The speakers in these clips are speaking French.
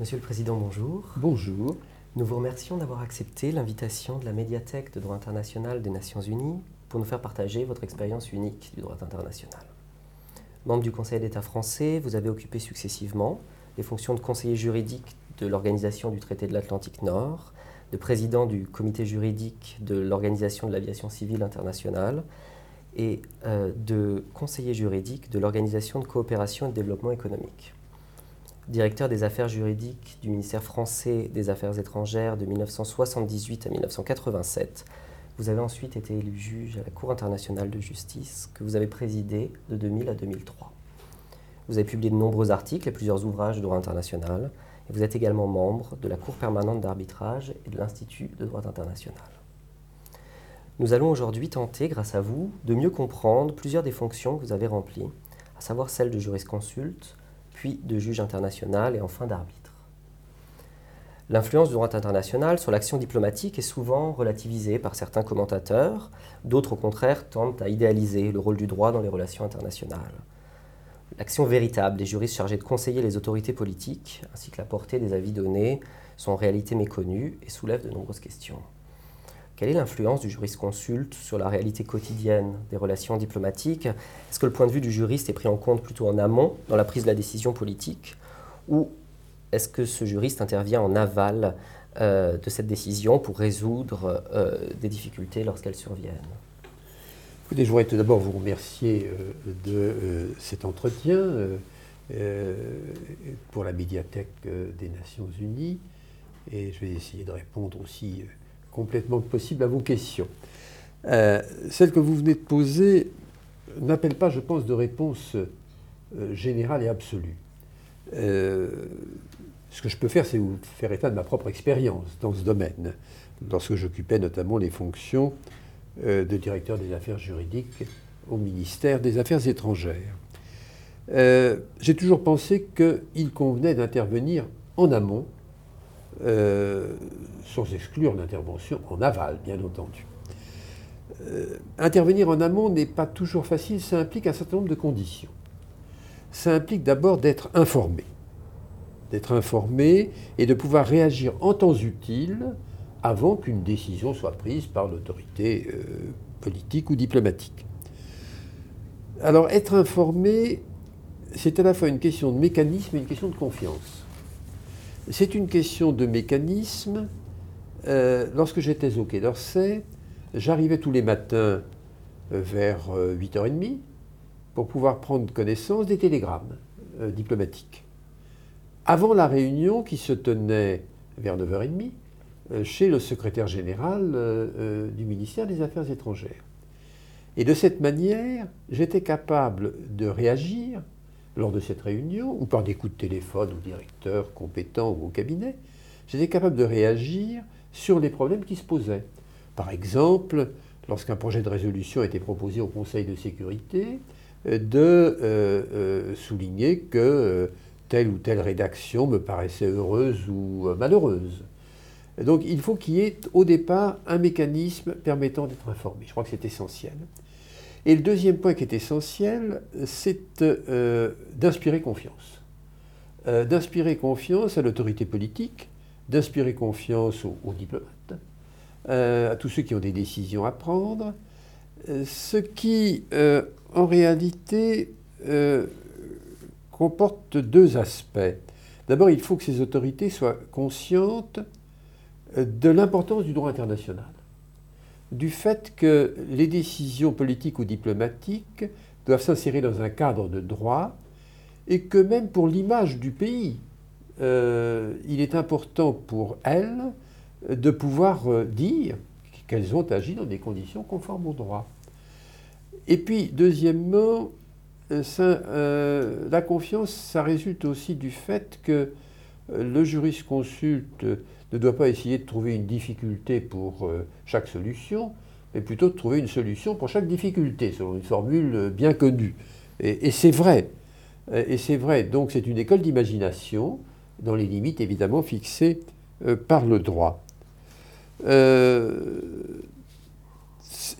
Monsieur le Président, bonjour. Bonjour. Nous vous remercions d'avoir accepté l'invitation de la médiathèque de droit international des Nations Unies pour nous faire partager votre expérience unique du droit international. Membre du Conseil d'État français, vous avez occupé successivement les fonctions de conseiller juridique de l'Organisation du traité de l'Atlantique Nord, de président du comité juridique de l'Organisation de l'aviation civile internationale et euh, de conseiller juridique de l'Organisation de coopération et de développement économique. Directeur des affaires juridiques du ministère français des Affaires étrangères de 1978 à 1987, vous avez ensuite été élu juge à la Cour internationale de justice que vous avez présidé de 2000 à 2003. Vous avez publié de nombreux articles et plusieurs ouvrages de droit international, et vous êtes également membre de la Cour permanente d'arbitrage et de l'Institut de droit international. Nous allons aujourd'hui tenter, grâce à vous, de mieux comprendre plusieurs des fonctions que vous avez remplies, à savoir celles de jurisconsulte, puis de juge international et enfin d'arbitre. L'influence du droit international sur l'action diplomatique est souvent relativisée par certains commentateurs, d'autres au contraire tentent à idéaliser le rôle du droit dans les relations internationales. L'action véritable des juristes chargés de conseiller les autorités politiques, ainsi que la portée des avis donnés, sont en réalité méconnues et soulèvent de nombreuses questions. Quelle est l'influence du juriste-consulte sur la réalité quotidienne des relations diplomatiques? Est-ce que le point de vue du juriste est pris en compte plutôt en amont, dans la prise de la décision politique, ou est-ce que ce juriste intervient en aval euh, de cette décision pour résoudre euh, des difficultés lorsqu'elles surviennent? Je voudrais tout d'abord vous remercier euh, de cet entretien pour la médiathèque des Nations Unies. Et je vais essayer de répondre aussi complètement possible à vos questions. celle que vous venez de poser n'appelle pas, je pense, de réponse générale et absolue. Ce que je peux faire, c'est vous faire état de ma propre expérience dans ce domaine, lorsque j'occupais notamment les fonctions euh, de directeur des affaires juridiques au ministère des Affaires étrangères. Euh, j'ai toujours pensé qu'il convenait d'intervenir en amont, euh, sans exclure l'intervention en aval, bien entendu. intervenir en amont n'est pas toujours facile, ça implique un certain nombre de conditions. Ça implique d'abord d'être informé d'être informé et de pouvoir réagir en temps utile avant qu'une décision soit prise par l'autorité euh, politique ou diplomatique. Alors être informé, c'est à la fois une question de mécanisme et une question de confiance. C'est une question de mécanisme. Euh, lorsque j'étais au Quai d'Orsay, j'arrivais tous les matins euh, vers 8h30 pour pouvoir prendre connaissance des télégrammes diplomatiques avant la réunion qui se tenait vers 9h30 euh, chez le secrétaire général euh, euh, du ministère des Affaires étrangères. Et de cette manière, j'étais capable de réagir lors de cette réunion, ou par des coups de téléphone au directeur compétent ou au cabinet, j'étais capable de réagir sur les problèmes qui se posaient. Par exemple, lorsqu'un projet de résolution était proposé au Conseil de sécurité, de souligner que telle ou telle rédaction me paraissait heureuse ou euh, malheureuse. Donc il faut qu'il y ait au départ un mécanisme permettant d'être informé. Je crois que c'est essentiel. Et le deuxième point qui est essentiel, c'est euh, d'inspirer confiance. Euh, d'inspirer confiance à l'autorité politique, d'inspirer confiance aux, diplomates, à tous ceux qui ont des décisions à prendre, ce qui, en réalité, comporte deux aspects. D'abord, il faut que ces autorités soient conscientes euh, de l'importance du droit international, du fait que les décisions politiques ou diplomatiques doivent s'insérer dans un cadre de droit et que même pour l'image du pays, euh, il est important pour elles de pouvoir euh, dire qu'elles ont agi dans des conditions conformes au droit. Et puis, deuxièmement, euh, la confiance, ça résulte aussi du fait que le jurisconsulte ne doit pas essayer de trouver une difficulté pour chaque solution, mais plutôt de trouver une solution pour chaque difficulté, selon une formule bien connue. Et, c'est vrai. Et c'est vrai. Donc c'est une école d'imagination, dans les limites évidemment fixées par le droit.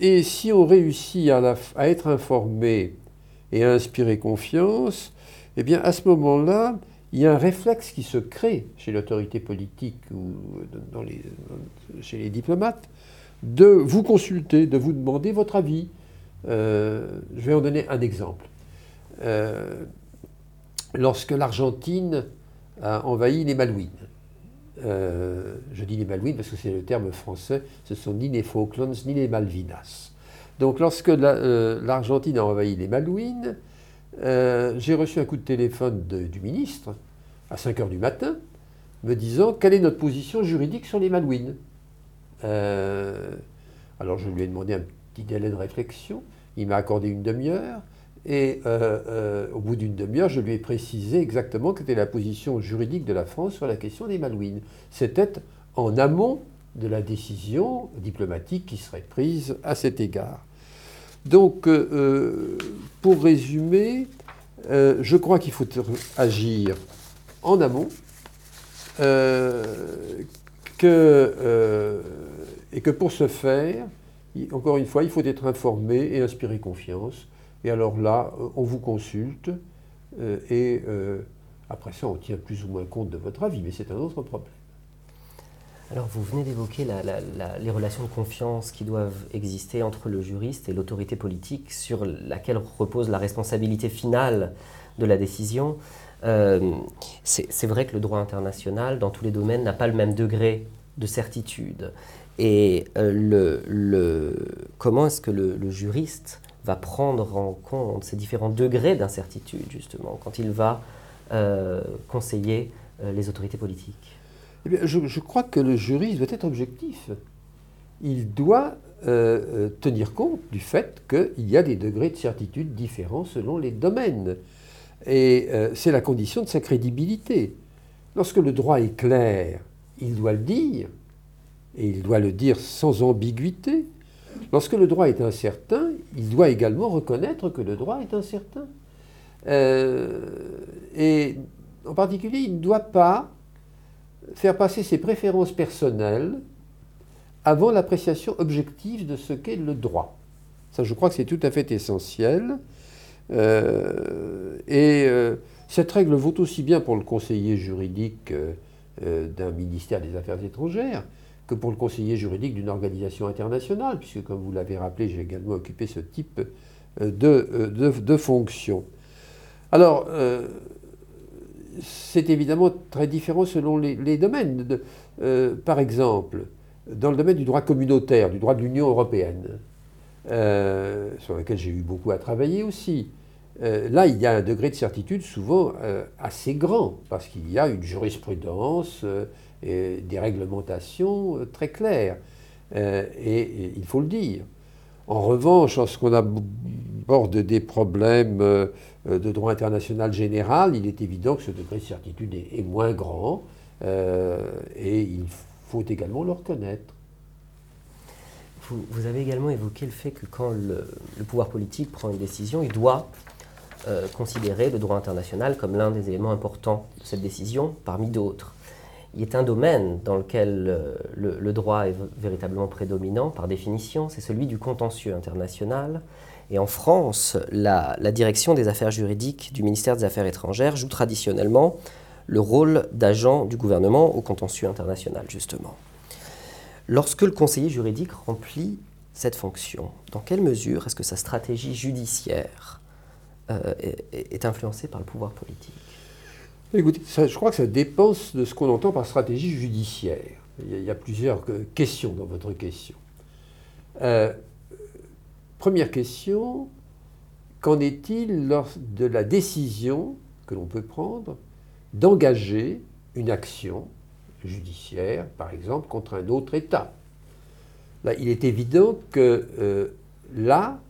et si on réussit à, à être informé et à inspirer confiance, eh bien à ce moment-là, il y a un réflexe qui se crée chez l'autorité politique ou chez les diplomates de vous consulter, de vous demander votre avis. Euh, je vais en donner un exemple. Euh, lorsque l'Argentine a envahi les Malouines, euh, je dis les Malouines parce que c'est le terme français, ce sont ni les Falklands ni les Malvinas. Donc lorsque l'Argentine a envahi les Malouines, j'ai reçu un coup de téléphone du ministre à 5 heures du matin me disant quelle est notre position juridique sur les Malouines? alors je lui ai demandé un petit délai de réflexion. Il m'a accordé une demi-heure. Et euh, euh, au bout d'une demi-heure, je lui ai précisé exactement quelle était la position juridique de la France sur la question des Malouines. C'était en amont de la décision diplomatique qui serait prise à cet égard. Donc, euh, pour résumer, je crois qu'il faut agir en amont, et que pour ce faire, encore une fois, il faut être informé et inspirer confiance. Et alors là, euh, on vous consulte euh, et euh, après ça, on tient plus ou moins compte de votre avis, mais c'est un autre problème. Alors vous venez d'évoquer les relations de confiance qui doivent exister entre le juriste et l'autorité politique sur laquelle repose la responsabilité finale de la décision. c'est vrai que le droit international, dans tous les domaines, n'a pas le même degré de certitude. Et le, comment est-ce que le juriste va prendre en compte ces différents degrés d'incertitude, justement, quand il va euh, conseiller euh, les autorités politiques? Eh je, crois que le juriste doit être objectif. Il doit euh, tenir compte du fait qu'il y a des degrés de certitude différents selon les domaines. Et c'est la condition de sa crédibilité. Lorsque le droit est clair, il doit le dire, et il doit le dire sans ambiguïté. Lorsque le droit est incertain, il doit également reconnaître que le droit est incertain. Euh, et en particulier, il ne doit pas faire passer ses préférences personnelles avant l'appréciation objective de ce qu'est le droit. Ça, je crois que c'est tout à fait essentiel. Euh, et euh, cette règle vaut aussi bien pour le conseiller juridique d'un ministère des Affaires étrangères que pour le conseiller juridique d'une organisation internationale, puisque comme vous l'avez rappelé, j'ai également occupé ce type euh, de, de, de fonction. Alors, euh, c'est évidemment très différent selon les, domaines. Euh, par exemple, dans le domaine du droit communautaire, du droit de l'Union européenne, sur lequel j'ai eu beaucoup à travailler aussi, là, il y a un degré de certitude souvent assez grand, parce qu'il y a une jurisprudence des réglementations euh, très claires. Euh, et, il faut le dire. En revanche, lorsqu'on aborde des problèmes euh, de droit international général, il est évident que ce degré de certitude est, moins grand et il faut également le reconnaître. Vous, avez également évoqué le fait que quand le, pouvoir politique prend une décision, il doit considérer le droit international comme l'un des éléments importants de cette décision, parmi d'autres il est un domaine dans lequel euh, le, droit est véritablement prédominant par définition, c'est celui du contentieux international. Et en France, la, direction des affaires juridiques du ministère des Affaires étrangères joue traditionnellement le rôle d'agent du gouvernement au contentieux international, justement. Lorsque le conseiller juridique remplit cette fonction, dans quelle mesure est-ce que sa stratégie judiciaire euh, est influencée par le pouvoir politique? Écoutez, je crois que ça dépend de ce qu'on entend par stratégie judiciaire. Il y a, plusieurs euh, questions dans votre question. Euh, première question, qu'en est-il de la décision que l'on peut prendre d'engager une action judiciaire, par exemple, contre un autre État? Là, il est évident que euh, là,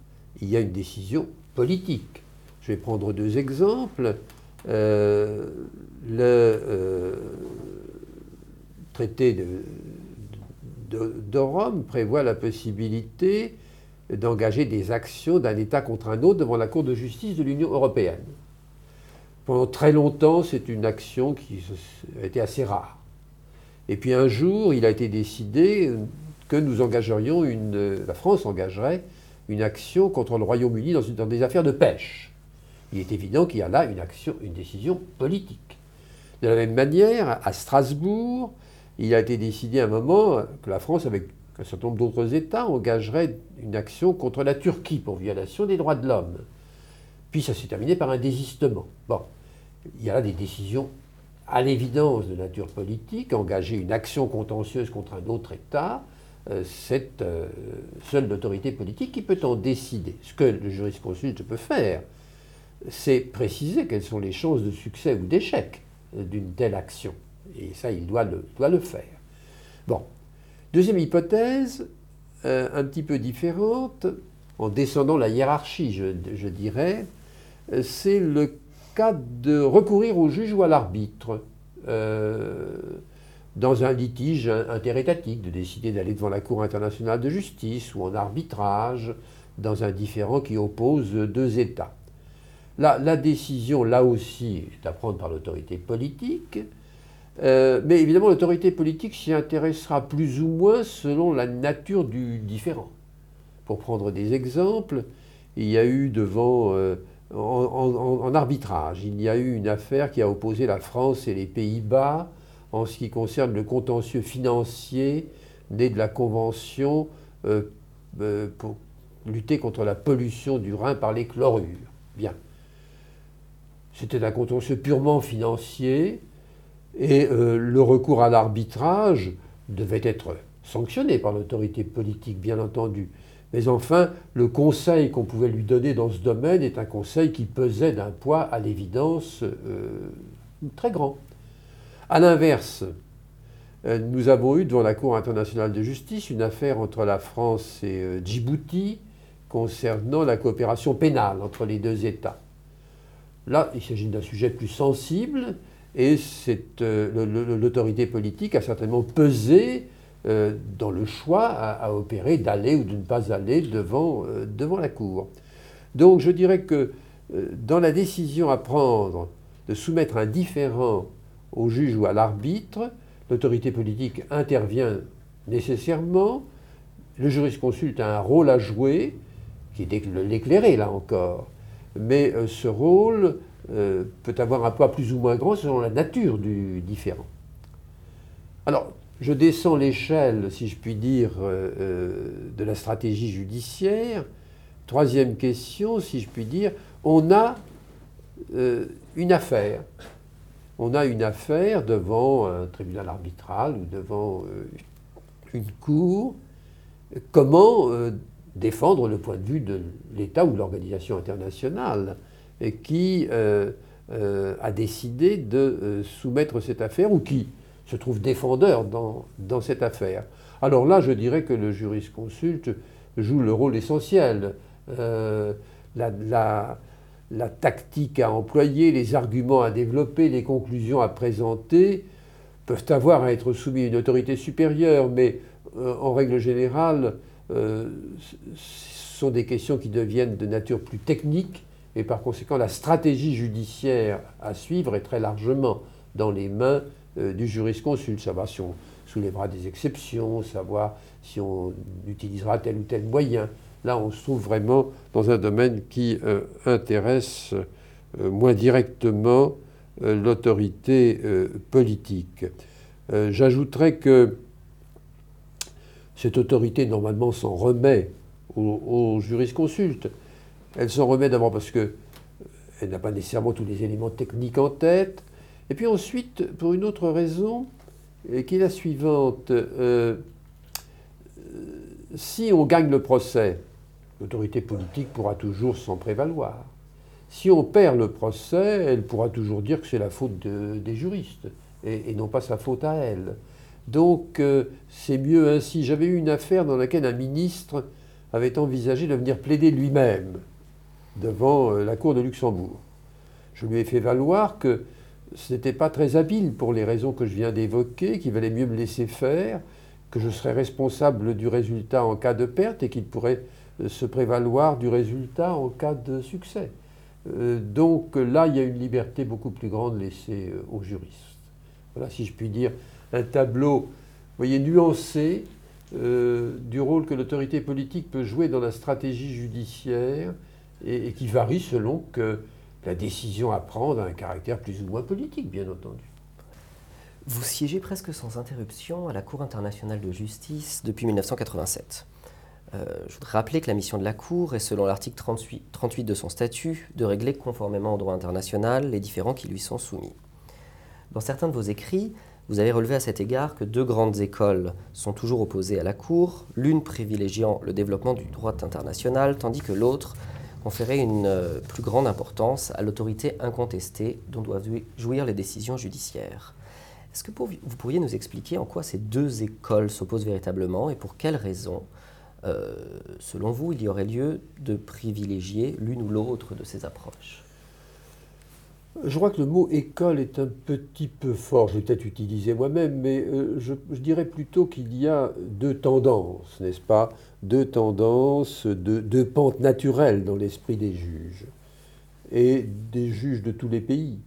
il y a une décision politique. Je vais prendre deux exemples. Euh, le euh, traité de, Rome prévoit la possibilité d'engager des actions d'un État contre un autre devant la Cour de justice de l'Union européenne. Pendant très longtemps, c'est une action qui a été assez rare. Et puis un jour, il a été décidé que nous engagerions une, la France engagerait une action contre le Royaume-Uni dans, des affaires de pêche il est évident qu'il y a là une action, une décision politique. De la même manière, à Strasbourg, il a été décidé à un moment que la France, avec un certain nombre d'autres États, engagerait une action contre la Turquie pour violation des droits de l'homme. Puis ça s'est terminé par un désistement. Bon, il y a là des décisions à l'évidence de nature politique, engager une action contentieuse contre un autre État, euh, c'est euh, seule l'autorité politique qui peut en décider. Ce que le jurisconsulte peut faire, c'est préciser quelles sont les chances de succès ou d'échec euh, d'une telle action. Et ça, il doit le, doit le faire. Bon. Deuxième hypothèse, un petit peu différente, en descendant la hiérarchie, je dirais, c'est le cas de recourir au juge ou à l'arbitre euh, dans un litige interétatique, de décider d'aller devant la Cour internationale de justice ou en arbitrage dans un différend qui oppose deux États. La décision, là aussi, est à prendre par l'autorité politique, euh, mais évidemment l'autorité politique s'y intéressera plus ou moins selon la nature du différend. Pour prendre des exemples, il y a eu devant euh, en, arbitrage. Il y a eu une affaire qui a opposé la France et les Pays-Bas en ce qui concerne le contentieux financier né de la Convention euh, pour lutter contre la pollution du Rhin par les chlorures. Bien. C'était un contentieux purement financier et euh, le recours à l'arbitrage devait être sanctionné par l'autorité politique, bien entendu. Mais enfin, le conseil qu'on pouvait lui donner dans ce domaine est un conseil qui pesait d'un poids, à l'évidence, euh, très grand. A l'inverse, euh, nous avons eu devant la Cour internationale de justice une affaire entre la France et Djibouti concernant la coopération pénale entre les deux États. Là, il s'agit d'un sujet plus sensible et l'autorité politique a certainement pesé euh, dans le choix à, opérer d'aller ou de ne pas aller devant, euh, devant la Cour. Donc je dirais que euh, dans la décision à prendre de soumettre un différent au juge ou à l'arbitre, l'autorité politique intervient nécessairement, le jurisconsulte a un rôle à jouer, qui est l'éclairer là encore, mais ce rôle peut avoir un poids plus ou moins grand selon la nature du différent. Alors, je descends l'échelle, si je puis dire, euh, euh, de la stratégie judiciaire. Troisième question, si je puis dire, on a euh, une affaire. On a une affaire devant un tribunal arbitral ou devant une cour. Comment défendre le point de vue de l'État ou de l'organisation internationale? Qui a décidé de soumettre cette affaire ou qui se trouve défendeur dans, dans cette affaire. Alors là, je dirais que le jurisconsulte joue le rôle essentiel. Euh, la, la, tactique à employer, les arguments à développer, les conclusions à présenter peuvent avoir à être soumis à une autorité supérieure, mais euh, en règle générale, euh, ce sont des questions qui deviennent de nature plus technique, et par conséquent, la stratégie judiciaire à suivre est très largement dans les mains euh, du jurisconsulte, savoir si on soulèvera des exceptions, savoir si on utilisera tel ou tel moyen. Là, on se trouve vraiment dans un domaine qui euh, intéresse euh, moins directement l'autorité politique. J'ajouterais que cette autorité, normalement, s'en remet au, jurisconsulte. Elle s'en remet d'abord parce qu'elle n'a pas nécessairement tous les éléments techniques en tête, et puis ensuite, pour une autre raison, qui est la suivante, euh, si on gagne le procès, l'autorité politique pourra toujours s'en prévaloir. Si on perd le procès, elle pourra toujours dire que c'est la faute des juristes et, non pas sa faute à elle. Donc euh, c'est mieux ainsi. J'avais eu une affaire dans laquelle un ministre avait envisagé de venir plaider lui-même devant euh, la Cour de Luxembourg. Je lui ai fait valoir que ce n'était pas très habile pour les raisons que je viens d'évoquer, qu'il valait mieux me laisser faire, que je serais responsable du résultat en cas de perte et qu'il pourrait euh, se prévaloir du résultat en cas de succès. Euh, donc là, il y a une liberté beaucoup plus grande laissée aux juristes. Voilà, si je puis dire, un tableau, voyez, nuancé du rôle que l'autorité politique peut jouer dans la stratégie judiciaire et qui varie selon que la décision à prendre a un caractère plus ou moins politique, bien entendu. Vous siégez presque sans interruption à la Cour internationale de justice depuis 1987. Euh, je voudrais rappeler que la mission de la Cour est, selon l'article 38, 38 de son statut, de régler conformément au droit international les différends qui lui sont soumis. Dans certains de vos écrits, vous avez relevé à cet égard que deux grandes écoles sont toujours opposées à la Cour, l'une privilégiant le développement du droit international, tandis que l'autre conférait une euh, plus grande importance à l'autorité incontestée dont doivent jouir les décisions judiciaires. Est-ce que vous pourriez nous expliquer en quoi ces deux écoles s'opposent véritablement et pour quelles raisons, euh, selon vous, il y aurait lieu de privilégier l'une ou l'autre de ces approches? Je crois que le mot école est un petit peu fort, je l'ai peut-être utilisé moi-même, mais euh, je, dirais plutôt qu'il y a deux tendances, n'est-ce pas? Deux tendances, deux, pentes naturelles dans l'esprit des juges, et des juges de tous les pays.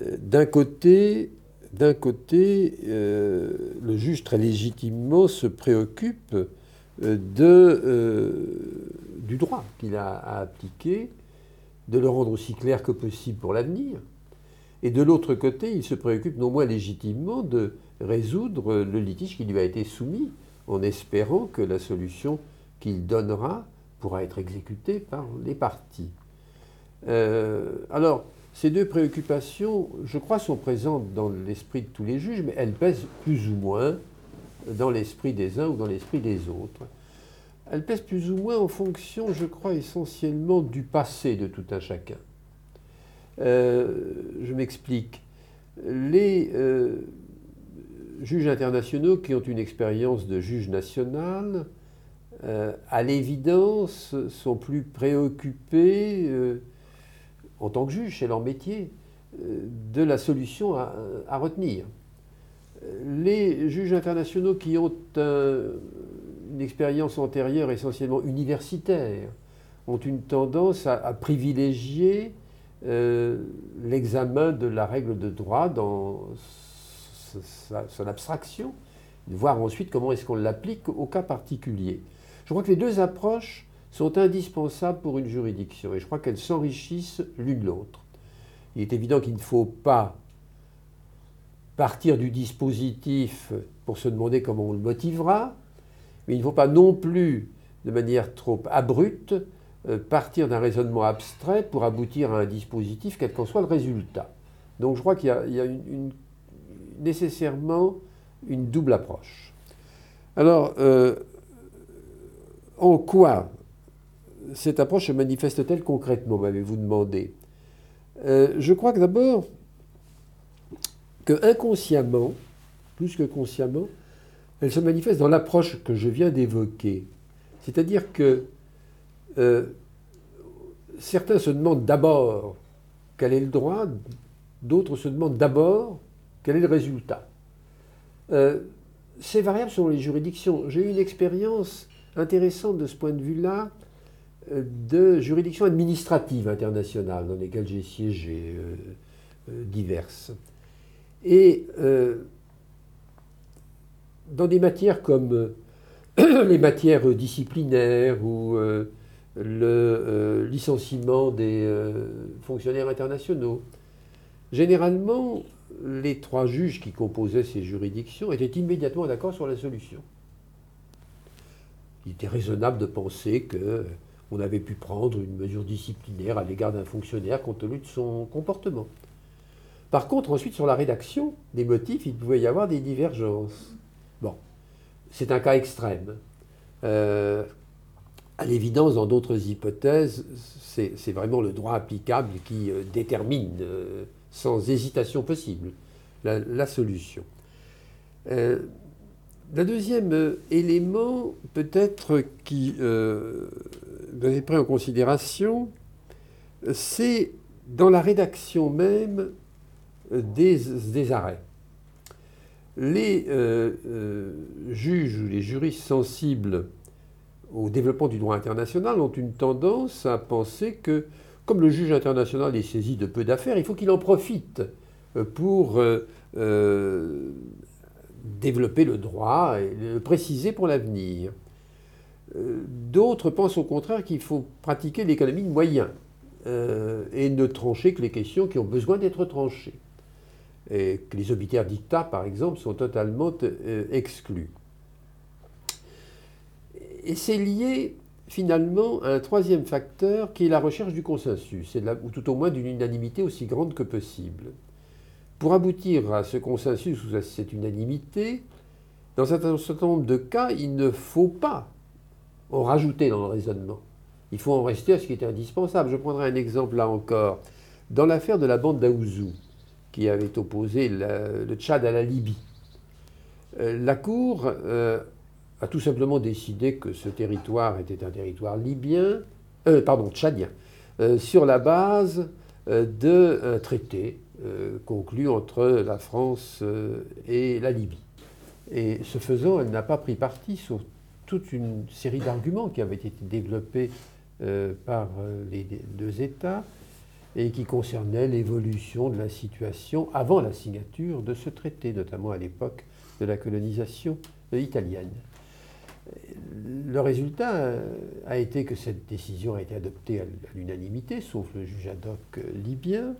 Euh, d'un côté, euh, le juge très légitimement se préoccupe du droit qu'il a à appliquer de le rendre aussi clair que possible pour l'avenir. Et de l'autre côté, il se préoccupe non moins légitimement de résoudre le litige qui lui a été soumis, en espérant que la solution qu'il donnera pourra être exécutée par les parties. Euh, alors, ces deux préoccupations, je crois, sont présentes dans l'esprit de tous les juges, mais elles pèsent plus ou moins dans l'esprit des uns ou dans l'esprit des autres. Elle pèse plus ou moins en fonction, je crois, essentiellement du passé de tout un chacun. Euh, je m'explique. Les euh, juges internationaux qui ont une expérience de juge national, euh, à l'évidence, sont plus préoccupés, en tant que juges, c'est leur métier, de la solution à, retenir. Les juges internationaux qui ont un, une expérience antérieure essentiellement universitaire, ont une tendance à, privilégier euh, l'examen de la règle de droit dans son abstraction, voir ensuite comment est-ce qu'on l'applique au cas particulier. Je crois que les deux approches sont indispensables pour une juridiction et je crois qu'elles s'enrichissent l'une l'autre. Il est évident qu'il ne faut pas partir du dispositif pour se demander comment on le motivera, mais il ne faut pas non plus, de manière trop abrupte, euh, partir d'un raisonnement abstrait pour aboutir à un dispositif, quel qu'en soit le résultat. Donc je crois qu'il y a, nécessairement une double approche. Alors, euh, en quoi cette approche se manifeste-t-elle concrètement, m'avez-vous demandé? Euh, Je crois que d'abord, que inconsciemment, plus que consciemment, elle se manifeste dans l'approche que je viens d'évoquer. C'est-à-dire que euh, certains se demandent d'abord quel est le droit, d'autres se demandent d'abord quel est le résultat. Euh, c'est variable selon les juridictions. J'ai eu une expérience intéressante de ce point de vue-là euh, de juridictions administratives internationales dans lesquelles j'ai siégé diverses. Et dans des matières comme euh, les matières disciplinaires ou euh, le euh, licenciement des fonctionnaires internationaux, généralement, les trois juges qui composaient ces juridictions étaient immédiatement d'accord sur la solution. Il était raisonnable de penser qu'on avait pu prendre une mesure disciplinaire à l'égard d'un fonctionnaire compte tenu de son comportement. Par contre, ensuite, sur la rédaction des motifs, il pouvait y avoir des divergences. C'est un cas extrême. Euh, à l'évidence, dans d'autres hypothèses, c'est vraiment le droit applicable qui euh, détermine, euh, sans hésitation possible, la, solution. le deuxième élément, peut-être, qui être pris en considération, c'est dans la rédaction même des arrêts les euh, euh, juges ou les juristes sensibles au développement du droit international ont une tendance à penser que, comme le juge international est saisi de peu d'affaires, il faut qu'il en profite euh, pour développer le droit et le préciser pour l'avenir. D'autres pensent au contraire qu'il faut pratiquer l'économie de moyens et ne trancher que les questions qui ont besoin d'être tranchées. Et que les obitaires dictats, par exemple, sont totalement exclus. Et c'est lié finalement un troisième facteur qui est la recherche du consensus, ou tout au moins d'une unanimité aussi grande que possible. Pour aboutir à ce consensus ou à cette unanimité, dans un certain nombre de cas, il ne faut pas en rajouter dans le raisonnement. Il faut en rester à ce qui est indispensable. Je prendrai un exemple là encore. Dans l'affaire de la bande d'Aouzou, qui avait opposé le Tchad à la Libye, euh, la Cour euh, a tout simplement décidé que ce territoire était un territoire libyen, euh, pardon, tchadien, sur la base d'un traité conclu entre la France et la Libye. Et ce faisant, elle n'a pas pris parti sur toute une série d'arguments qui avaient été développés par les deux États et qui concernaient l'évolution de la situation avant la signature de ce traité, notamment à l'époque de la colonisation italienne. Le résultat euh, a été que cette décision a été adoptée à l'unanimité, sauf le juge ad hoc euh, libyen,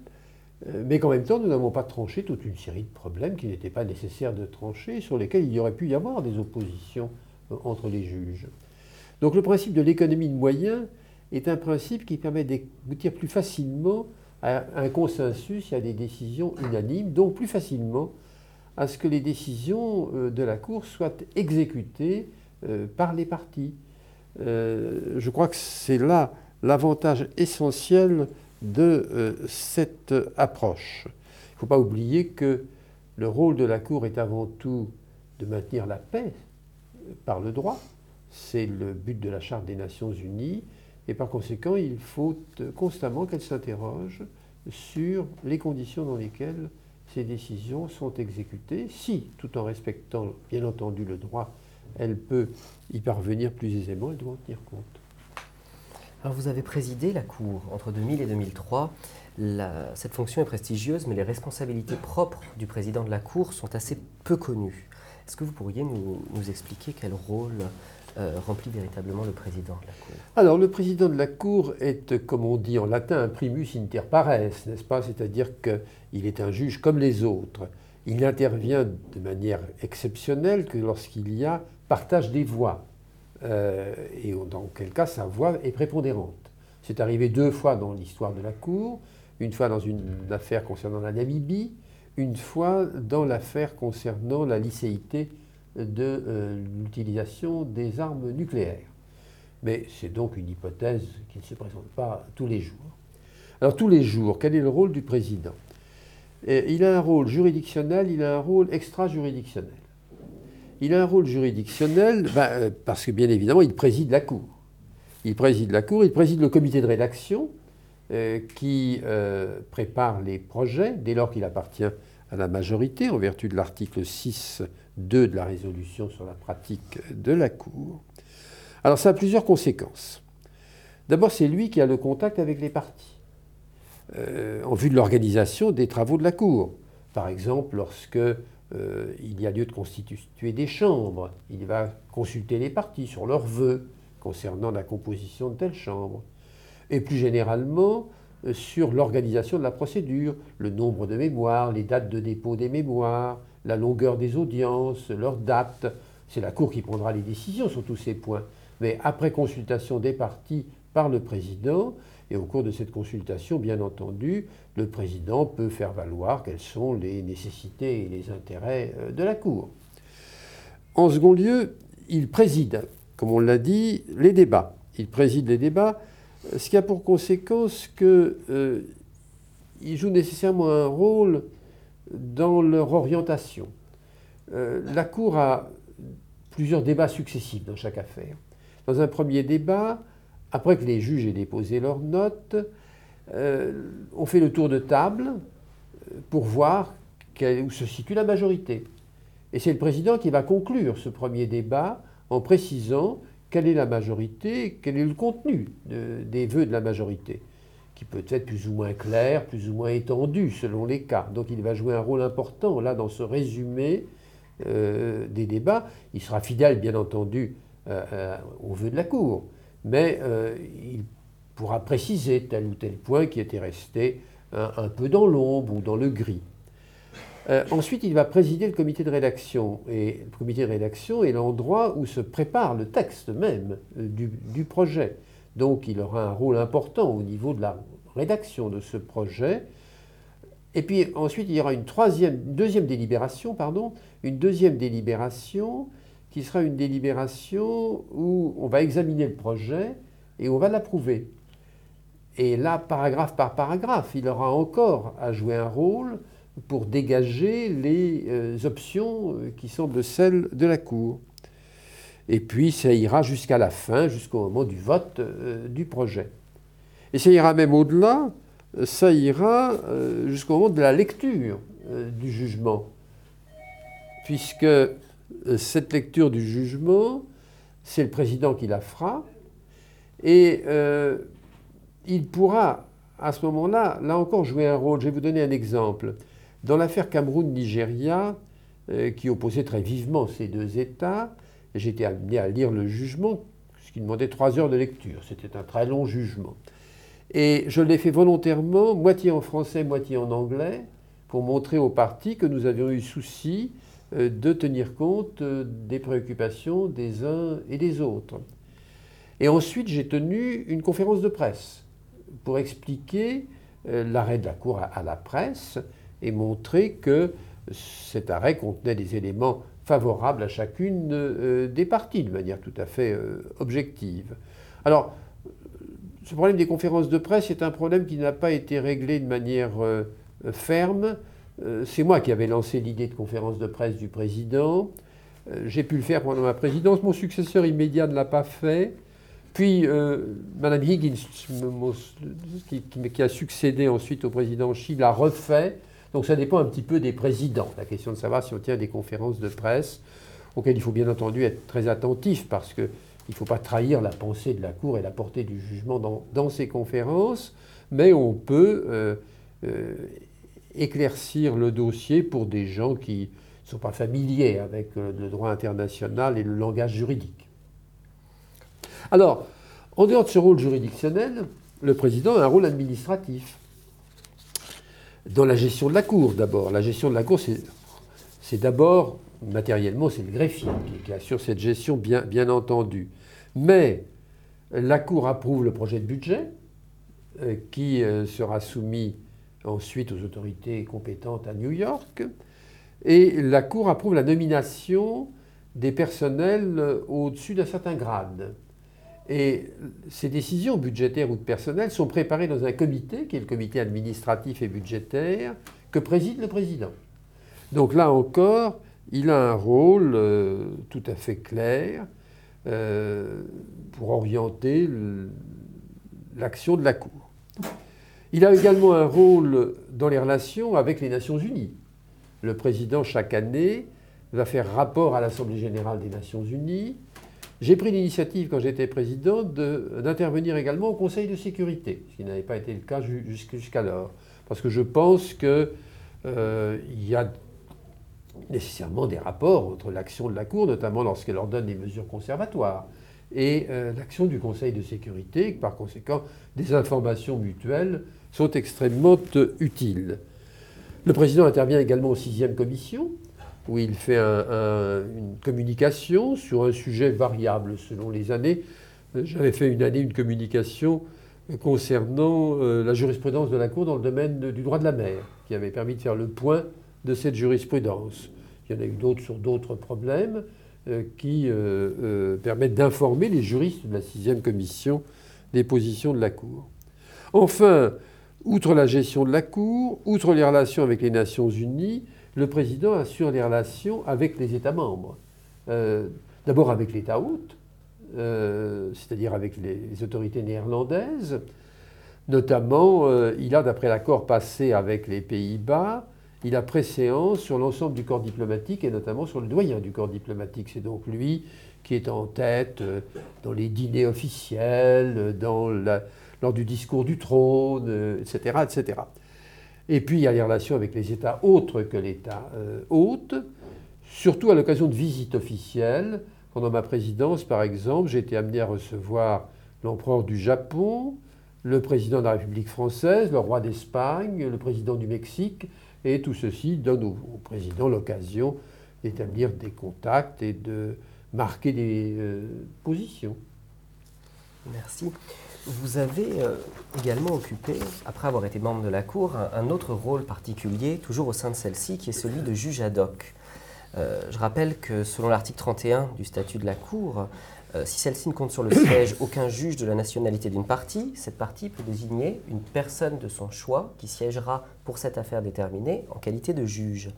euh, mais qu'en même temps, nous n'avons pas tranché toute une série de problèmes qui n'étaient pas nécessaires de trancher, sur lesquels il y aurait pu y avoir des oppositions entre les juges. Donc le principe de l'économie de moyens est un principe qui permet d'aboutir plus facilement à un consensus et à des décisions unanimes, donc plus facilement à ce que les décisions de la Cour soient exécutées euh, par les partis. Euh, je crois que c'est là l'avantage essentiel de euh, cette approche. Il ne faut pas oublier que le rôle de la Cour est avant tout de maintenir la paix par le droit. C'est le but de la Charte des Nations Unies. Et par conséquent, il faut constamment qu'elle s'interroge sur les conditions dans lesquelles ces décisions sont exécutées, si, tout en respectant bien entendu le droit elle peut y parvenir plus aisément, elle doit en tenir compte. Alors vous avez présidé la Cour entre 2000 et 2003. cette fonction est prestigieuse, mais les responsabilités propres du président de la Cour sont assez peu connues. Est-ce que vous pourriez nous, expliquer quel rôle euh, remplit véritablement le président de la Cour Alors le président de la Cour est, comme on dit en latin, un primus inter pares, n'est-ce pas? C'est-à-dire qu'il est un juge comme les autres. Il n'intervient de manière exceptionnelle que lorsqu'il y a partage des voix. Euh, et dans quel cas sa voix est prépondérante. C'est arrivé deux fois dans l'histoire de la Cour, une fois dans une affaire concernant la Namibie, une fois dans l'affaire concernant la licéité de euh, l'utilisation des armes nucléaires. Mais c'est donc une hypothèse qui ne se présente pas tous les jours. Alors tous les jours, quel est le rôle du président? Il a un rôle juridictionnel, il a un rôle extra-juridictionnel. Il a un rôle juridictionnel ben, euh, parce que bien évidemment, il préside la Cour. Il préside la Cour, il préside le comité de rédaction euh, qui prépare les projets dès lors qu'il appartient à la majorité en vertu de l'article 6.2 de la résolution sur la pratique de la Cour. Alors ça a plusieurs conséquences. D'abord, c'est lui qui a le contact avec les partis en vue de l'organisation des travaux de la Cour. Par exemple, lorsque euh, il y a lieu de constituer des chambres. Il va consulter les partis sur leurs vœux concernant la composition de telle chambre. Et plus généralement, euh, sur l'organisation de la procédure, le nombre de mémoires, les dates de dépôt des mémoires, la longueur des audiences, leurs dates. C'est la Cour qui prendra les décisions sur tous ces points. Mais après consultation des partis par le président, et au cours de cette consultation, bien entendu, le président peut faire valoir quelles sont les nécessités et les intérêts euh, de la Cour. En second lieu, il préside, comme on l'a dit, les débats. Il préside les débats, ce qui a pour conséquence qu'il euh, joue nécessairement un rôle dans leur orientation. Euh, la Cour a plusieurs débats successifs dans chaque affaire. Dans un premier débat, après que les juges aient déposé leurs notes, euh, on fait le tour de table euh, pour voir où se situe la majorité. Et c'est le président qui va conclure ce premier débat en précisant quelle est la majorité, quel est le contenu des vœux de la majorité, qui peut être plus ou moins clair, plus ou moins étendu selon les cas. Donc il va jouer un rôle important là dans ce résumé euh, des débats. Il sera fidèle, bien entendu, aux vœux de la Cour mais euh, il pourra préciser tel ou tel point qui était resté un, peu dans l'ombre ou dans le gris. Euh, ensuite, il va présider le comité de rédaction. Et le comité de rédaction est l'endroit où se prépare le texte même euh, du, projet. Donc, il aura un rôle important au niveau de la rédaction de ce projet. Et puis ensuite, il y aura une deuxième délibération, pardon, une deuxième délibération qui sera une délibération où on va examiner le projet et on va l'approuver. Et là, paragraphe par paragraphe, il aura encore à jouer un rôle pour dégager les euh, options euh, qui semblent celles de la Cour. Et puis ça ira jusqu'à la fin, jusqu'au moment du vote euh, du projet. Et ça ira même au-delà, ça ira jusqu'au moment de la lecture du jugement, puisque cette lecture du jugement, c'est le président qui la fera, et il pourra à ce moment-là, là encore, jouer un rôle. Je vais vous donner un exemple. Dans l'affaire Cameroun-Nigeria, euh, qui opposait très vivement ces deux États, j'étais amené à lire le jugement, ce qui demandait trois heures de lecture. C'était un très long jugement. Et je l'ai fait volontairement, moitié en français, moitié en anglais, pour montrer aux partis que nous avions eu souci euh, de tenir compte euh, des préoccupations des uns et des autres. Et ensuite, j'ai tenu une conférence de presse pour expliquer l'arrêt de la Cour à la presse et montrer que cet arrêt contenait des éléments favorables à chacune euh, des parties de manière tout à fait euh, objective. Alors, ce problème des conférences de presse est un problème qui n'a pas été réglé de manière euh, ferme. C'est moi qui avais lancé l'idée de conférence de presse du président. J'ai pu le faire pendant ma présidence. Mon successeur immédiat ne l'a pas fait. Puis, Mme Higgins, qui, qui, a succédé ensuite au président Xi, l'a refait. Donc ça dépend un petit peu des présidents, la question de savoir si on tient des conférences de presse, auxquelles il faut bien entendu être très attentif parce qu'il ne faut pas trahir la pensée de la Cour et la portée du jugement dans, ces conférences, mais on peut euh, euh, éclaircir le dossier pour des gens qui ne sont pas familiers avec euh, le droit international et le langage juridique. Alors, en dehors de ce rôle juridictionnel, le président a un rôle administratif dans la gestion de la cour d'abord. La gestion de la cour, c'est d'abord, matériellement, c'est le greffier qui, assure cette gestion, bien, entendu. Mais la cour approuve le projet de budget euh, qui euh, sera soumis ensuite aux autorités compétentes à New York. Et la cour approuve la nomination des personnels euh, au-dessus d'un certain grade. Et ces décisions budgétaires ou de personnel sont préparées dans un comité, qui est le comité administratif et budgétaire, que préside le président. Donc là encore, il a un rôle euh, tout à fait clair euh, pour orienter l'action de la Cour. Il a également un rôle dans les relations avec les Nations Unies. Le président, chaque année, va faire rapport à l'Assemblée générale des Nations Unies j'ai pris l'initiative, quand j'étais président, d'intervenir également au Conseil de sécurité, ce qui n'avait pas été le cas jusqu'alors. Parce que je pense qu'il euh, y a nécessairement des rapports entre l'action de la Cour, notamment lorsqu'elle ordonne des mesures conservatoires, et euh, l'action du Conseil de sécurité, par conséquent, des informations mutuelles sont extrêmement utiles. Le président intervient également aux sixième commission, où il fait une communication sur un sujet variable selon les années. J'avais fait une année une communication concernant euh, la jurisprudence de la Cour dans le domaine du droit de la mer, qui avait permis de faire le point de cette jurisprudence. Il y en a eu d'autres sur d'autres problèmes euh, qui euh, permettent d'informer les juristes de la sixième commission des positions de la Cour. Enfin, outre la gestion de la Cour, outre les relations avec les Nations Unies, le président assure les relations avec les États membres. Euh, d'abord avec l'État hôte, euh, c'est-à-dire avec les, autorités néerlandaises. Notamment, euh, il a, d'après l'accord passé avec les Pays-Bas, il a préséance sur l'ensemble du corps diplomatique et notamment sur le doyen du corps diplomatique. C'est donc lui qui est en tête dans les dîners officiels, lors du discours du trône, etc. Et puis il y a les relations avec les États autres que l'État euh, hôte, surtout à l'occasion de visites officielles. Pendant ma présidence, par exemple, j'ai été amené à recevoir l'empereur du Japon, le président de la République française, le roi d'Espagne, le président du Mexique, Et tout ceci donne au, président l'occasion d'établir des contacts et de marquer des euh, positions. Merci. Vous avez euh, également occupé, après avoir été membre de la Cour, un, autre rôle particulier, toujours au sein de celle-ci, qui est celui de juge ad hoc. Euh, je rappelle que selon l'article 31 du statut de la Cour, euh, si celle-ci ne compte sur le siège aucun juge de la nationalité d'une partie, cette partie peut désigner une personne de son choix qui siégera pour cette affaire déterminée en qualité de juge.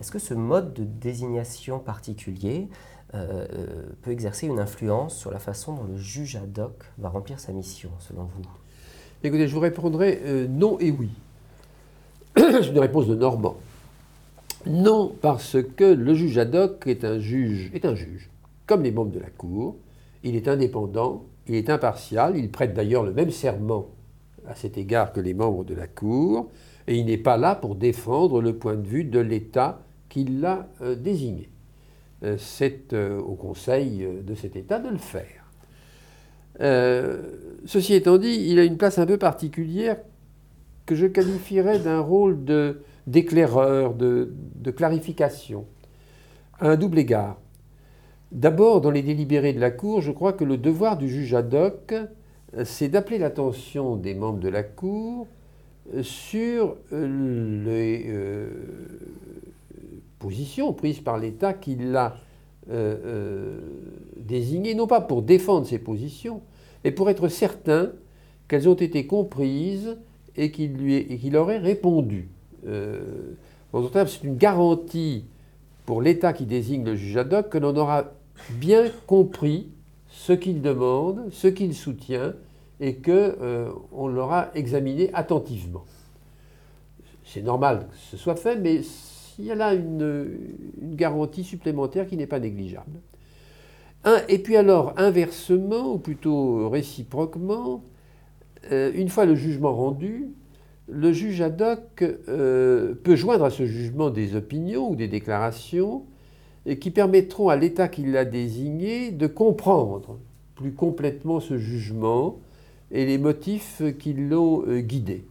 Est-ce que ce mode de désignation particulier euh, euh, peut exercer une influence sur la façon dont le juge ad hoc va remplir sa mission, selon vous? Écoutez, je vous répondrai euh, non et oui. C'est une réponse de Normand. Non, parce que le juge ad hoc est un juge, est un juge, comme les membres de la Cour. Il est indépendant, il est impartial, il prête d'ailleurs le même serment à cet égard que les membres de la Cour, et il n'est pas là pour défendre le point de vue de l'État qui l'a désigné. Euh, c'est euh, au Conseil euh, de cet État de le faire. ceci étant dit, il a une place un peu particulière que je qualifierais d'un rôle d'éclaireur, de, de, clarification, à un double égard. D'abord, dans les délibérés de la Cour, je crois que le devoir du juge ad hoc, c'est d'appeler l'attention des membres de la Cour sur les, position prise par l'État qui l'a euh, euh, désigné, non pas pour défendre ses positions, mais pour être certain qu'elles ont été comprises et qu'il lui aurait répondu. Euh, c'est une garantie pour l'État qui désigne le juge ad hoc que l'on aura bien compris ce qu'il demande, ce qu'il soutient, et qu'on l'aura examiné attentivement. C'est normal que ce soit fait, mais il y a là une, garantie supplémentaire qui n'est pas négligeable. et puis alors, inversement, ou plutôt réciproquement, euh, une fois le jugement rendu, le juge ad hoc euh, peut joindre à ce jugement des opinions ou des déclarations qui permettront à l'État qui l'a désigné de comprendre plus complètement ce jugement et les motifs qui l'ont euh, guidé.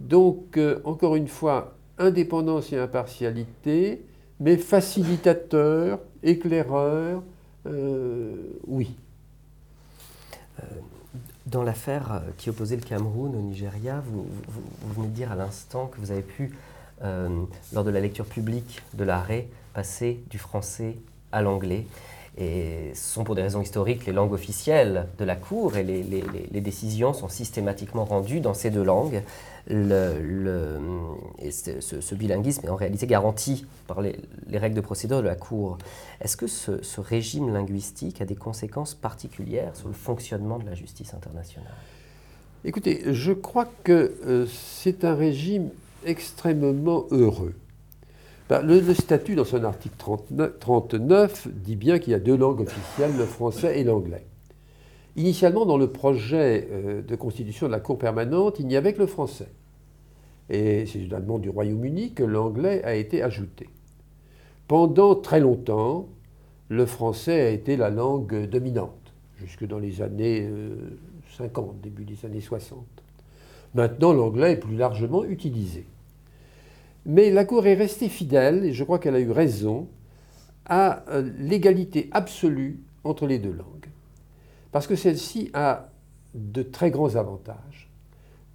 Donc, encore une fois, indépendance et impartialité, mais facilitateur, éclaireur, euh, oui. Euh, dans l'affaire euh, qui opposait le Cameroun au Nigeria, vous, venez de dire à l'instant que vous avez pu, lors de la lecture publique de l'arrêt, passer du français à l'anglais. Et ce sont pour des raisons historiques les langues officielles de la Cour et les, décisions sont systématiquement rendues dans ces deux langues. Le, ce, bilinguisme est en réalité garanti par les, règles de procédure de la Cour. Est-ce que ce, régime linguistique a des conséquences particulières sur le fonctionnement de la justice internationale? Écoutez, je crois que euh, c'est un régime extrêmement heureux. Ben, le, statut, dans son article 39, dit bien qu'il y a deux langues officielles, le français et l'anglais. Initialement, dans le projet euh, de constitution de la Cour permanente, il n'y avait que le français. Et c'est demande du Royaume-Uni que l'anglais a été ajouté. Pendant très longtemps, le français a été la langue dominante, jusque dans les années 50, euh, début des années 60. Maintenant, l'anglais est plus largement utilisé. Mais la Cour est restée fidèle, et je crois qu'elle a eu raison, à euh, l'égalité absolue entre les deux langues. Parce que celle-ci a de très grands avantages.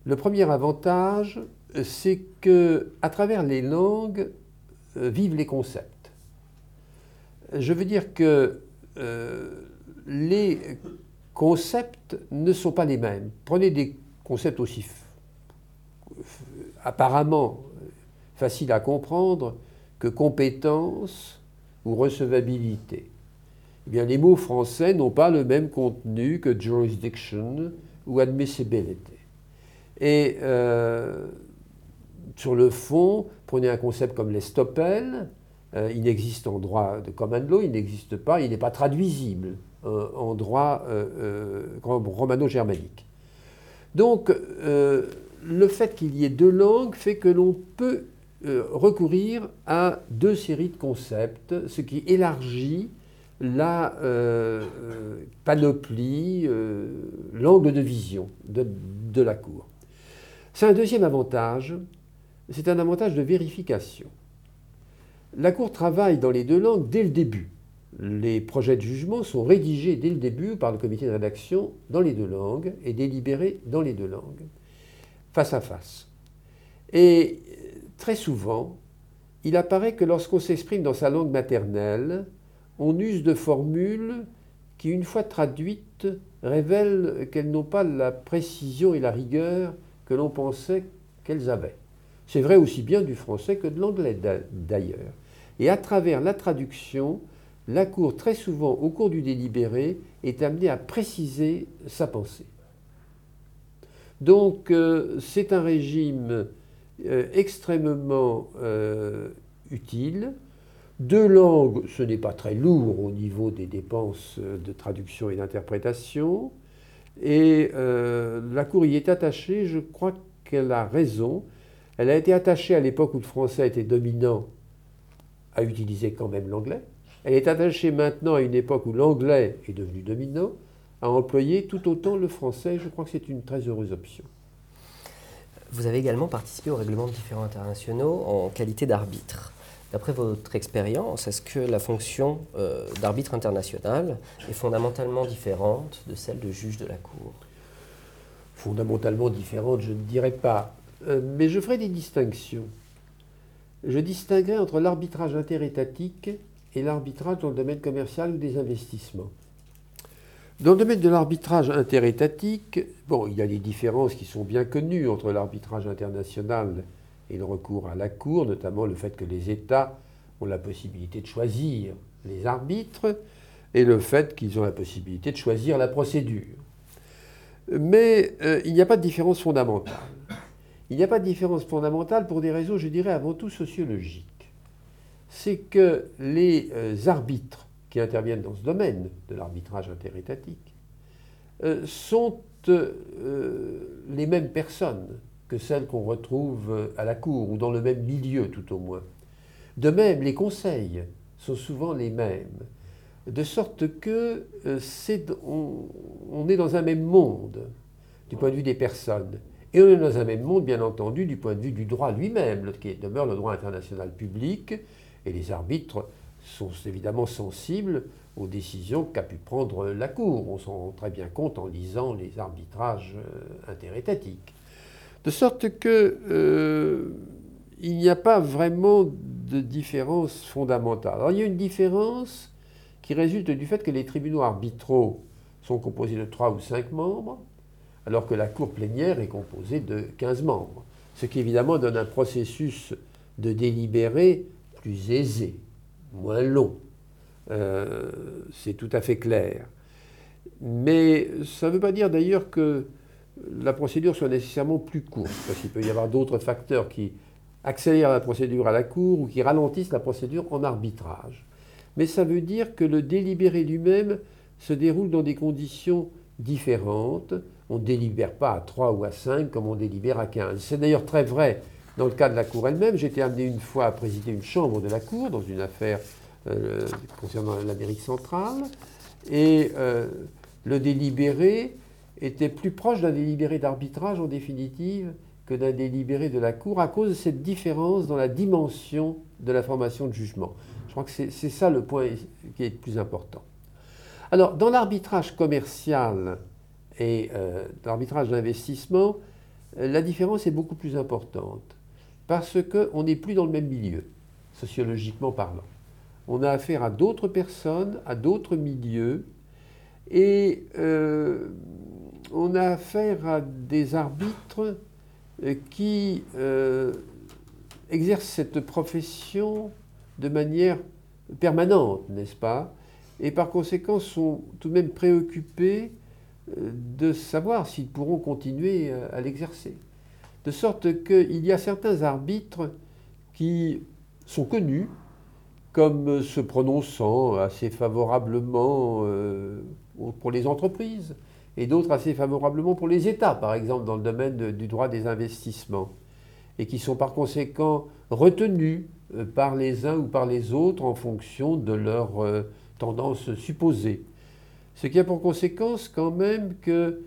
Le premier avantage, c'est que à travers les langues euh, vivent les concepts. Je veux dire que euh, les concepts ne sont pas les mêmes. Prenez des concepts aussi apparemment facile à comprendre que compétence ou recevabilité. Eh bien, les mots français n'ont pas le même contenu que jurisdiction ou admissibility. Et euh, sur le fond, prenez un concept comme l'estoppel, euh, il n'existe en droit de common law, il n'existe pas, il n'est pas traduisible euh, en droit romano-germanique. Donc, le fait qu'il y ait deux langues fait que l'on peut euh, recourir à deux séries de concepts, ce qui élargit la euh, euh, panoplie, l'angle de vision de, la Cour. C'est un deuxième avantage, c'est un avantage de vérification. La Cour travaille dans les deux langues dès le début. Les projets de jugement sont rédigés dès le début par le comité de rédaction dans les deux langues et délibérés dans les deux langues, face à face. Et très souvent, il apparaît que lorsqu'on s'exprime dans sa langue maternelle, on use de formules qui, une fois traduites, révèlent qu'elles n'ont pas la précision et la rigueur que l'on pensait qu'elles avaient. C'est vrai aussi bien du français que de l'anglais d'ailleurs. Et à travers la traduction, la Cour, très souvent au cours du délibéré, est amenée à préciser sa pensée. Donc euh, c'est un régime euh, extrêmement euh, utile. Deux langues, ce n'est pas très lourd au niveau des dépenses de traduction et d'interprétation. Et la Cour y est attachée, je crois qu'elle a raison. Elle a été attachée à l'époque où le français était dominant à utiliser quand même l'anglais. Elle est attachée maintenant à une époque où l'anglais est devenu dominant à employer tout autant le français. Je crois que c'est une très heureuse option. Vous avez également participé au règlement de différents internationaux en qualité d'arbitre. D'après votre expérience, est-ce que la fonction euh, d'arbitre international est fondamentalement différente de celle de juge de la Cour? Fondamentalement différente, je ne dirais pas. Euh, mais je ferai des distinctions. Je distinguerai entre l'arbitrage interétatique et l'arbitrage dans le domaine commercial ou des investissements. Dans le domaine de l'arbitrage interétatique, il y a des différences qui sont bien connues entre l'arbitrage international et le recours à la Cour, notamment le fait que les États ont la possibilité de choisir les arbitres et le fait qu'ils ont la possibilité de choisir la procédure. Mais euh, il n'y a pas de différence fondamentale. Il n'y a pas de différence fondamentale pour des raisons, je dirais, avant tout sociologiques. C'est que les euh, arbitres qui interviennent dans ce domaine de l'arbitrage interétatique euh, sont les mêmes personnes que celles qu'on retrouve à la cour ou dans le même milieu tout au moins. De même, les conseils sont souvent les mêmes, de sorte que euh, on, est dans un même monde du point de vue des personnes. Et on est dans un même monde, bien entendu, du point de vue du droit lui-même, qui demeure le droit international public, et les arbitres sont évidemment sensibles aux décisions qu'a pu prendre la Cour. On s'en rend très bien compte en lisant les arbitrages euh, interétatiques. De sorte que euh, il n'y a pas vraiment de différence fondamentale. Alors il y a une différence qui résulte du fait que les tribunaux arbitraux sont composés de 3 ou 5 membres, alors que la Cour plénière est composée de 15 membres. Ce qui évidemment donne un processus de délibéré plus aisé moins long. Euh, c'est tout à fait clair. Mais ça ne veut pas dire d'ailleurs que la procédure soit nécessairement plus courte, parce qu'il peut y avoir d'autres facteurs qui accélèrent la procédure à la Cour ou qui ralentissent la procédure en arbitrage. Mais ça veut dire que le délibéré lui-même se déroule dans des conditions différentes. On ne délibère pas à 3 ou à 5 comme on délibère à 15. C'est d'ailleurs très vrai dans le cas de la Cour elle-même, j'ai été amené une fois à présider une chambre de la Cour dans une affaire euh, concernant l'Amérique centrale, et euh, le délibéré était plus proche d'un délibéré d'arbitrage en définitive que d'un délibéré de la Cour à cause de cette différence dans la dimension de la formation de jugement. Je crois que c'est ça le point qui est le plus important. Alors, dans l'arbitrage commercial et euh, l'arbitrage d'investissement, la différence est beaucoup plus importante parce qu'on n'est plus dans le même milieu, sociologiquement parlant. On a affaire à d'autres personnes, à d'autres milieux, et euh, on a affaire à des arbitres euh, qui euh, exercent cette profession de manière permanente, n'est-ce pas? Et par conséquent sont tout de même préoccupés de savoir s'ils pourront continuer à l'exercer. De sorte qu'il y a certains arbitres qui sont connus comme se prononçant assez favorablement euh, pour les entreprises et d'autres assez favorablement pour les États, par exemple dans le domaine du droit des investissements, et qui sont par conséquent retenus euh, par les uns ou par les autres en fonction de leur euh, tendance supposée. Ce qui a pour conséquence quand même que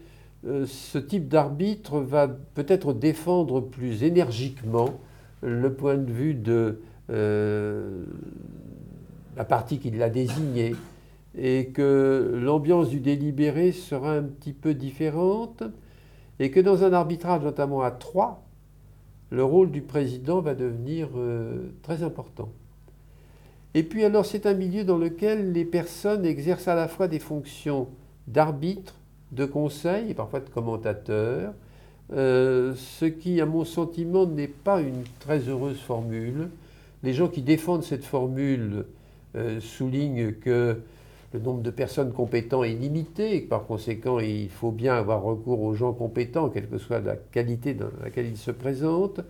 euh, ce type d'arbitre va peut-être défendre plus énergiquement le point de vue de euh, la partie qui l'a désigné, et que l'ambiance du délibéré sera un petit peu différente, et que dans un arbitrage, notamment à trois, le rôle du président va devenir euh, très important. Et puis alors c'est un milieu dans lequel les personnes exercent à la fois des fonctions d'arbitre, de conseil et parfois de commentateur, euh, ce qui, à mon sentiment, n'est pas une très heureuse formule. Les gens qui défendent cette formule euh, soulignent que le nombre de personnes compétentes est limité et que par conséquent, il faut bien avoir recours aux gens compétents, quelle que soit la qualité dans laquelle ils se présentent.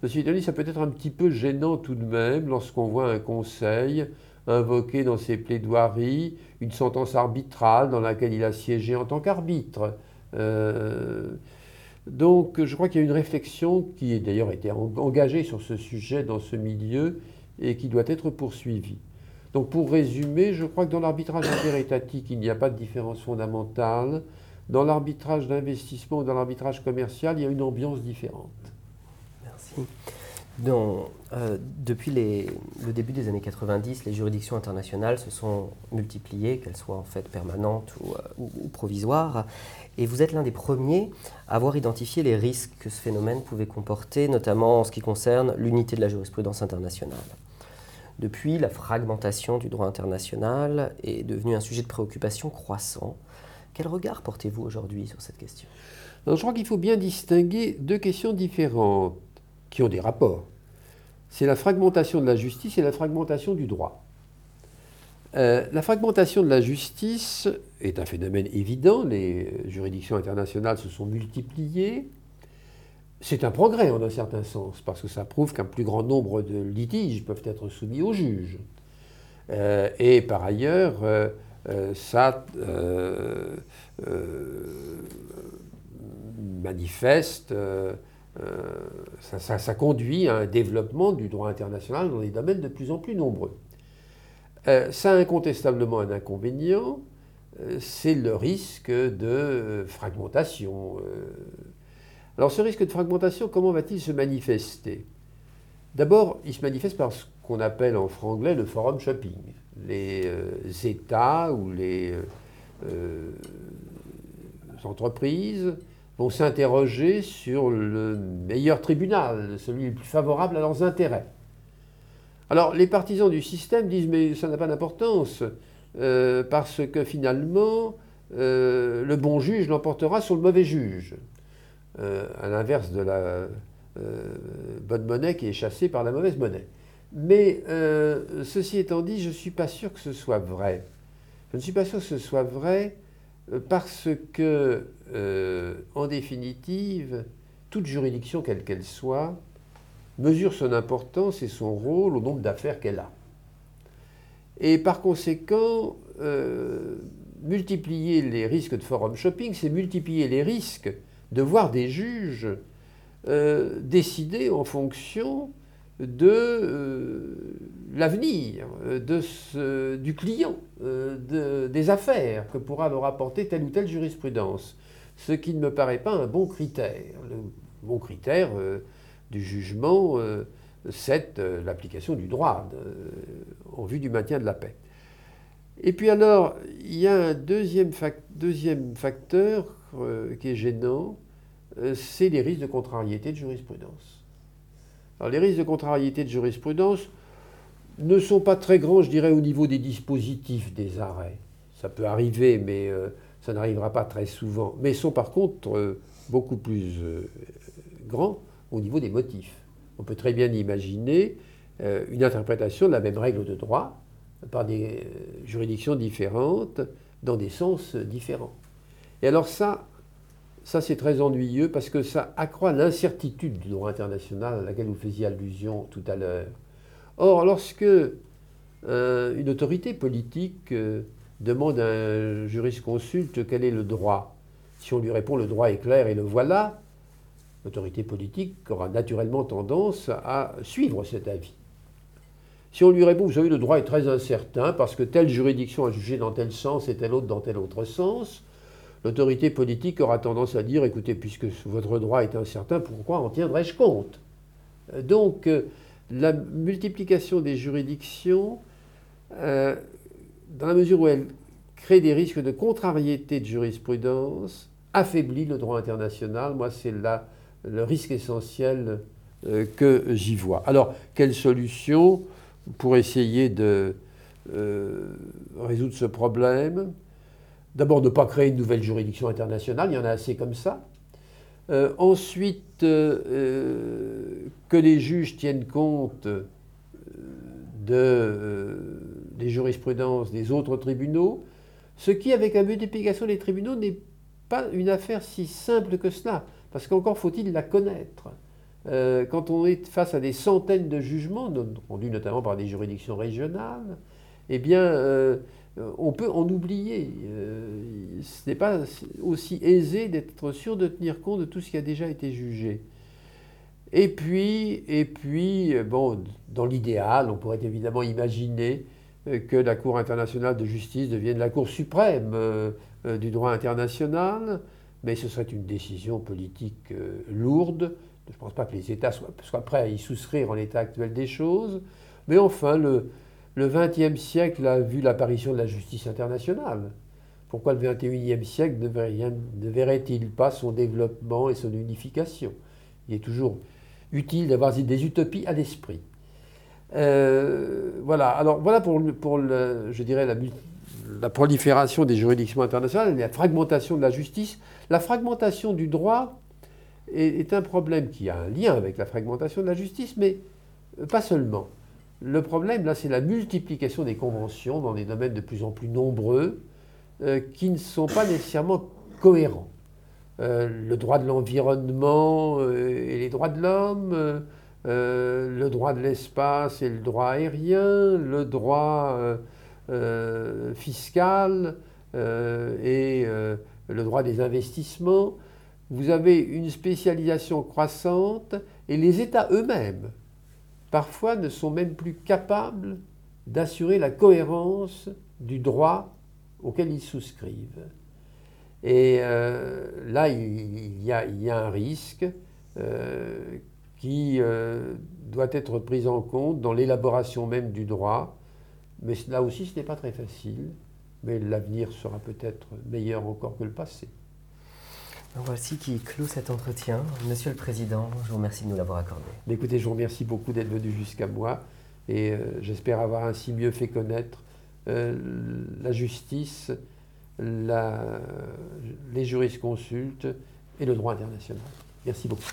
Ceci étant ça peut être un petit peu gênant tout de même lorsqu'on voit un conseil invoquer dans ses plaidoiries une sentence arbitrale dans laquelle il a siégé en tant qu'arbitre. Euh, donc je crois qu'il y a une réflexion qui a d'ailleurs été engagée sur ce sujet dans ce milieu et qui doit être poursuivie. Donc pour résumer, je crois que dans l'arbitrage interétatique, il n'y a pas de différence fondamentale. Dans l'arbitrage d'investissement ou dans l'arbitrage commercial, il y a une ambiance différente. Merci. Euh, depuis le début des années 90, les juridictions internationales se sont multipliées, qu'elles soient en fait permanentes euh, ou provisoires. Et vous êtes l'un des premiers à avoir identifié les risques que ce phénomène pouvait comporter, notamment en ce qui concerne l'unité de la jurisprudence internationale. Depuis, la fragmentation du droit international est devenue un sujet de préoccupation croissant. Quel regard portez-vous aujourd'hui sur cette question? Je crois qu'il faut bien distinguer deux questions différentes qui ont des rapports. C'est la fragmentation de la justice et la fragmentation du droit. Euh, la fragmentation de la justice est un phénomène évident. Les juridictions internationales se sont multipliées. C'est un progrès en un certain sens, parce que ça prouve qu'un plus grand nombre de litiges peuvent être soumis aux juges. Euh, et par ailleurs, euh, euh, ça manifeste, ça, ça, conduit à un développement du droit international dans des domaines de plus en plus nombreux. ça a incontestablement un inconvénient, c'est le risque de fragmentation alors ce risque de fragmentation, comment va-t-il se manifester? D'abord, il se manifeste par ce qu'on appelle en franglais le forum shopping. Les euh, États ou les euh, euh, entreprises vont s'interroger sur le meilleur tribunal, celui le plus favorable à leurs intérêts. Alors les partisans du système disent mais ça n'a pas d'importance parce que finalement le bon juge l'emportera sur le mauvais juge. Euh, à l'inverse de la euh, bonne monnaie qui est chassée par la mauvaise monnaie. Mais euh, ceci étant dit, je ne suis pas sûr que ce soit vrai. Je ne suis pas sûr que ce soit vrai parce que, en définitive, toute juridiction, quelle qu'elle soit, mesure son importance et son rôle au nombre d'affaires qu'elle a. Et par conséquent, multiplier les risques de forum shopping, c'est multiplier les risques de voir des juges euh, décider en fonction de euh, l'avenir de du client, euh, des affaires que pourra leur apporter telle ou telle jurisprudence. Ce qui ne me paraît pas un bon critère. Le bon critère du jugement, c'est l'application du droit en vue du maintien de la paix. Et puis alors, il y a un deuxième facteur euh, qui est gênant, euh, c'est les risques de contrariété de jurisprudence. Alors les risques de contrariété de jurisprudence ne sont pas très grands, je dirais, au niveau des dispositifs des arrêts. Ça peut arriver, mais euh, ça n'arrivera pas très souvent. Mais sont par contre beaucoup plus grands au niveau des motifs. On peut très bien imaginer une interprétation de la même règle de droit par des juridictions différentes dans des sens différents. Et alors ça, ça c'est très ennuyeux parce que ça accroît l'incertitude du droit international à laquelle vous faisiez allusion tout à l'heure. Or, lorsque euh, une autorité politique euh, demande à un jurisconsulte quel est le droit, si on lui répond le droit est clair et le voilà, l'autorité politique aura naturellement tendance à suivre cet avis. Si on lui répond, vous savez, le droit est très incertain parce que telle juridiction a jugé dans tel sens et telle autre dans tel autre sens, l'autorité politique aura tendance à dire, écoutez, puisque votre droit est incertain, pourquoi en tiendrais-je compte? Donc, la multiplication des juridictions, dans la mesure où elle crée des risques de contrariété de jurisprudence, affaiblit le droit international. Moi, c'est là le risque essentiel euh, que j'y vois. Alors, quelle solution pour essayer de euh, résoudre ce problème? D'abord, ne pas créer une nouvelle juridiction internationale, il y en a assez comme ça. Euh, ensuite, que les juges tiennent compte de, des jurisprudences des autres tribunaux, ce qui, avec la multiplication des tribunaux, n'est pas une affaire si simple que cela, parce qu'encore faut-il la connaître. Euh, quand on est face à des centaines de jugements, rendus notamment par des juridictions régionales, eh bien, euh, on peut en oublier. Euh, ce n'est pas aussi aisé d'être sûr de tenir compte de tout ce qui a déjà été jugé. Et puis, et puis bon, dans l'idéal, on pourrait évidemment imaginer que la Cour internationale de justice devienne la Cour suprême du droit international, mais ce serait une décision politique lourde je ne pense pas que les États soient, prêts à y souscrire en l'état actuel des choses. Mais enfin, le, XXe siècle a vu l'apparition de la justice internationale. Pourquoi le XXIe siècle ne verrait-il pas son développement et son unification? Il est toujours utile d'avoir des utopies à l'esprit. Euh, voilà, alors pour, la, prolifération des juridictions internationales, la fragmentation de la justice, la fragmentation du droit est, un problème qui a un lien avec la fragmentation de la justice, mais pas seulement. Le problème, là, c'est la multiplication des conventions dans des domaines de plus en plus nombreux euh, qui ne sont pas nécessairement cohérents. Euh, le droit de l'environnement euh, et les droits de l'homme, le droit de l'espace et le droit aérien, le droit fiscal et le droit des investissements vous avez une spécialisation croissante et les États eux-mêmes, parfois, ne sont même plus capables d'assurer la cohérence du droit auquel ils souscrivent. Et euh, là, il y, a, un risque euh, qui euh, doit être pris en compte dans l'élaboration même du droit. Mais là aussi, ce n'est pas très facile. Mais l'avenir sera peut-être meilleur encore que le passé. Voici qui clôt cet entretien. Monsieur le Président, je vous remercie de nous l'avoir accordé. écoutez, je vous remercie beaucoup d'être venu jusqu'à moi et euh, j'espère avoir ainsi mieux fait connaître euh, la justice, les jurisconsultes et le droit international. Merci beaucoup.